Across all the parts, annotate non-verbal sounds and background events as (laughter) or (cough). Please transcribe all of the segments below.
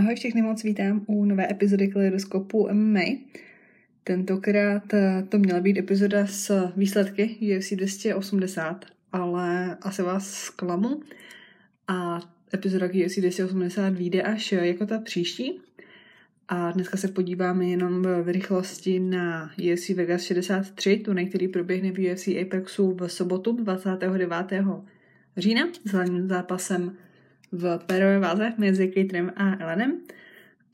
Ahoj, všechny moc vítám u nové epizody Kaleidoskopu MMA. Tentokrát eh, to měla být epizoda s výsledky UFC 280, ale asi vás zklamu. A epizoda UFC 280 vyjde až jako ta příští. A dneska se podíváme jenom v rychlosti na UFC Vegas 63, turnaj, který proběhne v UFC Apexu v sobotu 29. října s hlavním zápasem v pérové váze mezi Caterem a Elenem.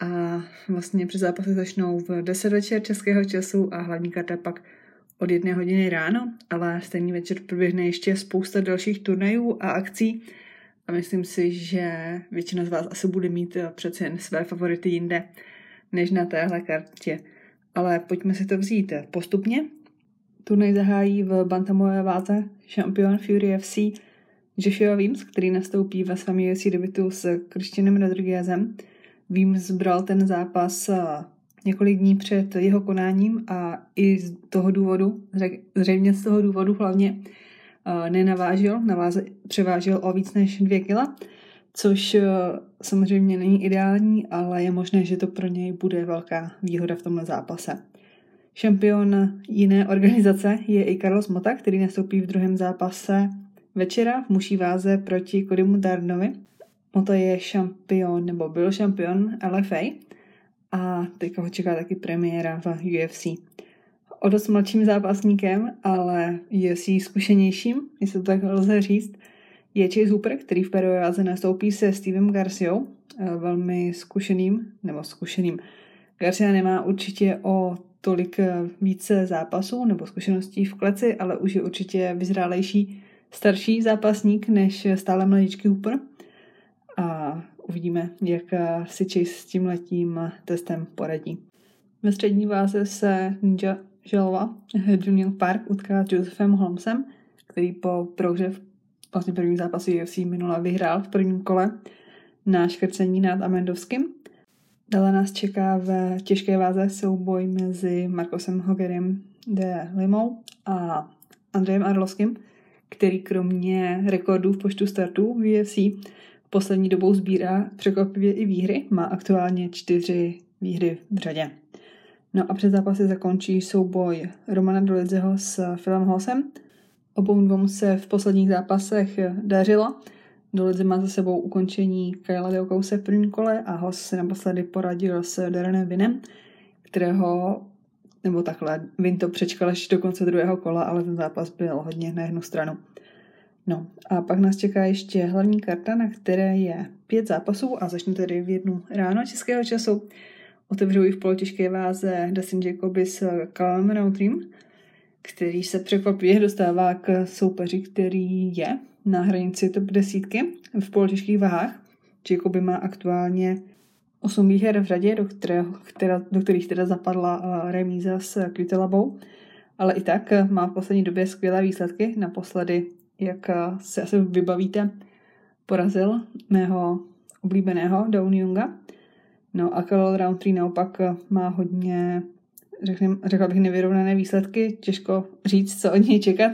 A vlastně před zápasy začnou v 10 večer českého času a hlavní karta pak od jedné hodiny ráno, ale stejný večer proběhne ještě spousta dalších turnajů a akcí a myslím si, že většina z vás asi bude mít eh, přece jen své favority jinde než na téhle kartě. Ale pojďme si to vzít postupně. Turnaj zahájí v bantamové váze šampion Fury FC Joshua Wims, který nastoupí ve svém UFC debitu s Christianem Rodriguezem. Wims bral ten zápas eh, několik dní před jeho konáním a i z toho důvodu, zřejmě z toho důvodu hlavně eh, nenavážil, naváze, převážil o víc než dvě kila, což eh, samozřejmě není ideální, ale je možné, že to pro něj bude velká výhoda v tomhle zápase. Šampion jiné organizace je i Carlos Mota, který nastoupí v druhém zápase večera v muší váze proti Kodimu Darnovi. Moto je šampion, nebo byl šampion LFA a teďka ho čeká taky premiéra v UFC. O dost mladším zápasníkem, ale UFC zkušenějším, jestli to tak lze říct, je Chase Hooper, který v perové váze nastoupí se Stevem Garciou, eh, velmi zkušeným, nebo zkušeným. Garcia nemá určitě o tolik eh, více zápasů nebo zkušeností v kleci, ale už je určitě vyzrálejší starší zápasník než stále mladíčký Hooper. A uvidíme, jak si Chase s tím letím testem poradí. Ve střední váze se Ninja Želova Junior Park utká s Josephem Holmesem, který po prohře v vlastně první zápasu UFC minule vyhrál v prvním kole na škrcení nad Amendovským. Dále nás čeká v těžké váze souboj mezi Markosem Hogerem de Limou a Andrejem Arlovským, který kromě rekordů v počtu startů v UFC poslední dobou sbírá překvapivě i výhry. Má aktuálně čtyři výhry v řadě. No a před zápasy zakončí souboj Romana Dolidzeho s Philem Hosem. Obou dvou se v posledních zápasech dařilo. Dolidze má za sebou ukončení Kyla Deokouse v prvním kole a Hos se naposledy poradil s Darrenem Vinem, kterého nebo takhle, Vin to přečkal až do konce druhého kola, ale ten zápas byl hodně na jednu stranu. No a pak nás čeká ještě hlavní karta, na které je pět zápasů a začnu tedy v jednu ráno českého času. Otevřou ji v polotěžké váze Dustin Jacoby s Callum Rountrym, který se překvapivě dostává k soupeři, který je na hranici top desítky v polotěžkých váhách. Jacoby má aktuálně 8 výher v řadě, do, kterého, která, do kterých teda zapadla uh, remíza s Kvitelabou, ale i tak uh, má v poslední době skvělé výsledky. Naposledy, jak uh, se asi vybavíte, porazil mého oblíbeného Down Younga. No a Karol Roundtree naopak má hodně, řekněm, řekla bych, nevyrovnané výsledky. Těžko říct, co od něj čekat.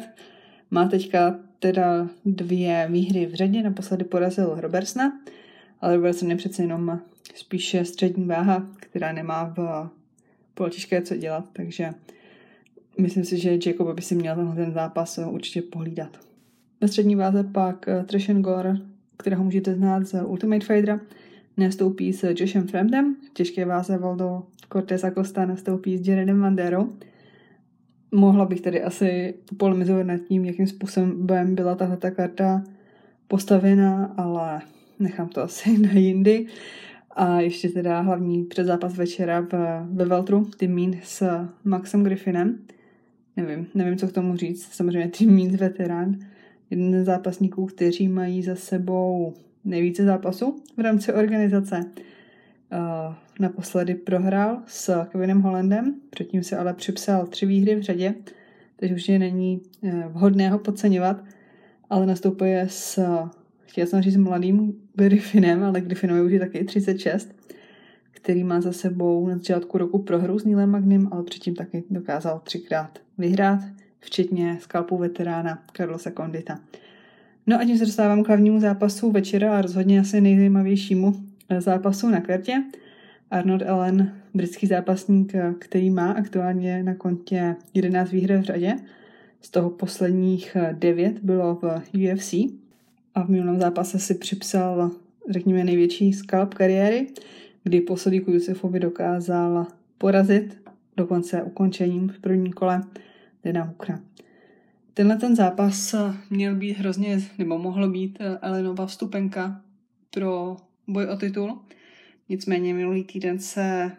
Má teďka teda dvě výhry v řadě, naposledy porazil Robertsna, ale Robertson je přece jenom spíše střední váha, která nemá v polotěžké co dělat, takže myslím si, že Jacob by si měl tenhle ten zápas určitě pohlídat. Ve střední váze pak eh, Trishan Gore, kterého můžete znát z Ultimate Fightera, nastoupí s Joshem Fremdem, v těžké váze Valdo Cortez Acosta nastoupí s Jaredem Vanderou. Mohla bych tedy asi polemizovat nad tím, jakým způsobem byla tahle karta postavená, ale nechám to asi (laughs) na jindy. A ještě teda hlavní předzápas večera v, ve Veltru, Tim Mean s Maxem Griffinem. Nevím, nevím, co k tomu říct. Samozřejmě Tim Means veterán, jeden z zápasníků, kteří mají za sebou nejvíce zápasů v rámci organizace. Uh, naposledy prohrál s Kevinem Hollandem, předtím se ale připsal tři výhry v řadě, takže už není uh, vhodné ho podceňovat, ale nastupuje s chtěla jsem říct mladým Griffinem, ale Griffinovi už je taky 36, který má za sebou na začátku roku prohru s Nílem Magnim, ale předtím taky dokázal třikrát vyhrát, včetně skalpu veterána Carlosa Condita. No a tím se dostávám k hlavnímu zápasu večera a rozhodně asi nejzajímavějšímu zápasů na kartě. Arnold Allen, britský zápasník, který má aktuálně na kontě 11 výher v řadě. Z toho posledních 9 bylo v UFC a v minulém zápase si připsal, řekněme, největší skalp kariéry, kdy po Sadiku Jusefovi dokázal porazit dokonce ukončením v prvním kole Dana Hukra. Tenhle ten zápas měl být hrozně, nebo mohlo být Elenova vstupenka pro boj o titul. Nicméně minulý týden se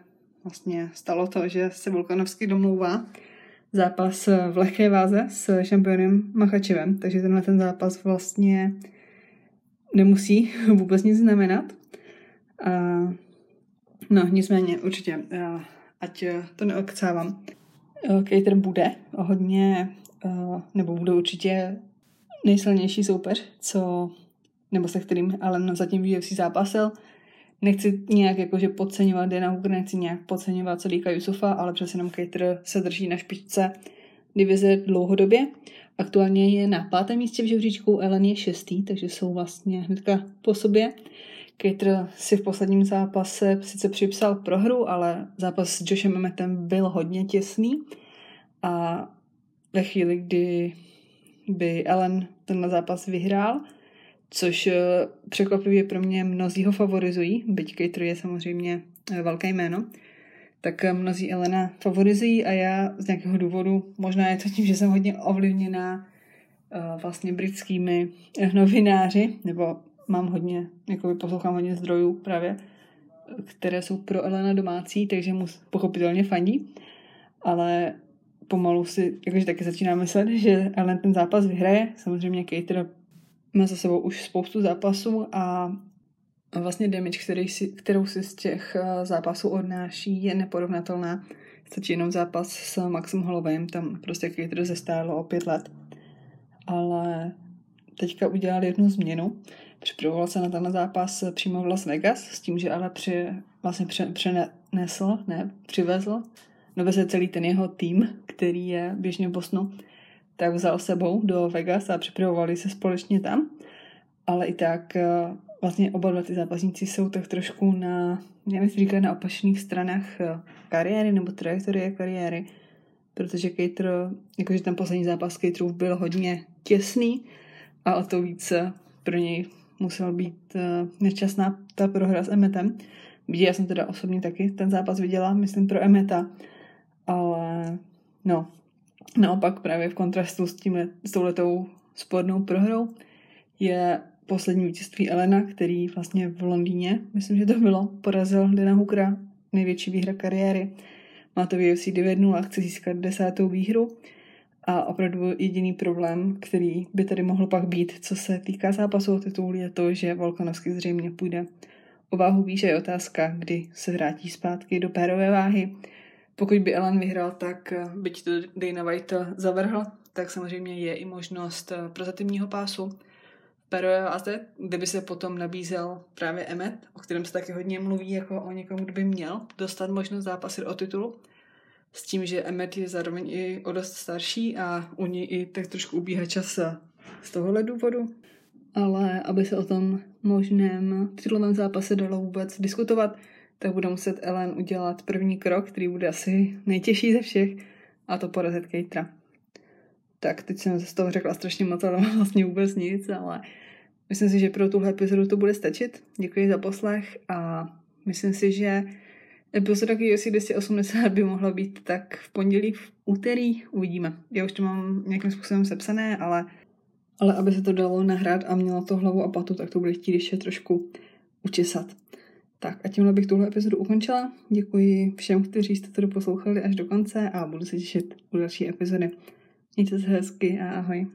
vlastně stalo to, že se Volkanovský domlouvá zápas v lehké váze s šampionem Machačevem, takže tenhle ten zápas vlastně nemusí (laughs) vůbec nic znamenat. A, no, nicméně určitě, ať to neokcávám. Cater bude hodně, nebo bude určitě nejsilnější soupeř, co, nebo se kterým ale zatím UFC zápasil. Nechci nějak jakože podceňovat Dana Hooker, nechci nějak podceňovat Sadika Yusufa, ale přece jenom Cater se drží na špičce divize dlouhodobě. Aktuálně je na pátém místě v žebříčku, Ellen je šestý, takže jsou vlastně hnedka po sobě. Cater si v posledním zápase sice připsal prohru, ale zápas s Joshem Emmettem byl hodně těsný a ve chvíli, kdy by Ellen tenhle zápas vyhrál, což eh, překvapivě pro mě mnozí ho favorizují, byť Cater je samozřejmě eh, velké jméno, tak eh, mnozí Elena favorizují a já z nějakého důvodu, možná je to tím, že jsem hodně ovlivněná vlastně britskými novináři, nebo mám hodně, jako poslouchám hodně zdrojů právě, které jsou pro Elena domácí, takže mu pochopitelně fandí, ale pomalu si jakože taky začíná myslet, že Ellen ten zápas vyhraje. Samozřejmě Cater má za sebou už spoustu zápasů a vlastně damage, který si, kterou si z těch eh, zápasů odnáší, je neporovnatelná. Stačí jenom zápas s Maxem Hollowayem, tam prostě Cater zestálo o pět let. Ale teďka udělal jednu změnu. Připravoval se na ten zápas přímo v Las Vegas s tím, že ale při, vlastně pře, přenesl, ne, přivezl se celý ten jeho tým, který je běžně v Bosnu, tak vzal sebou do Vegas a připravovali se společně tam. Ale i tak eh, vlastně oba dva ty zápasníci jsou tak trošku na, nevím, říkat, na opačných stranách eh, kariéry nebo trajektorie kariéry, protože Cater, jakože ten poslední zápas Caterův byl hodně těsný a o to více pro něj musel být uh, nešťastná ta prohra s Emetem. Vidí, já jsem teda osobně taky ten zápas viděla, myslím pro Emeta, ale no, naopak právě v kontrastu s, tím, s touhletou spornou prohrou je poslední vítězství Elena, který vlastně v Londýně, myslím, že to bylo, porazil Dana Hookera, největší výhra kariéry. Má to v UFC 9 a chce získat desátou výhru. A opravdu jediný problém, který by tady mohl pak být, co se týká zápasu o titul, je to, že Volkanovský zřejmě půjde o váhu výše je otázka, kdy se vrátí zpátky do pérové váhy. Pokud by Ellen vyhrál, tak eh, byť to Dana White zavrhl, tak samozřejmě je i možnost eh, prozatímního pásu v pérové váze, kde by se potom nabízel právě Emmet, o kterém se taky hodně mluví jako o někom, kdo by měl dostat možnost zápasit o titul s tím, že Emmet je zároveň i o dost starší a u něj i tak trošku ubíhá čas z tohohle důvodu. Ale aby se o tom možném titulovém zápase dalo vůbec diskutovat, tak bude muset Ellen udělat první krok, který bude asi nejtěžší ze všech, a to porazit Kejtra. Tak, teď jsem z toho řekla strašně moc, ale (laughs) vlastně vůbec nic, ale myslím si, že pro tuhle epizodu to bude stačit. Děkuji za poslech a myslím si, že Epizoda KOC 280 by mohla být tak v pondělí, v úterý, uvidíme. Já už to mám nějakým způsobem sepsané, ale, ale aby se to dalo nahrát a mělo to hlavu a patu, tak to bude chtít ještě trošku učesat. Tak a tímhle bych tuhle epizodu ukončila. Děkuji všem, kteří jste to doposlouchali až do konce a budu se těšit u další epizody. Mějte se hezky a ahoj.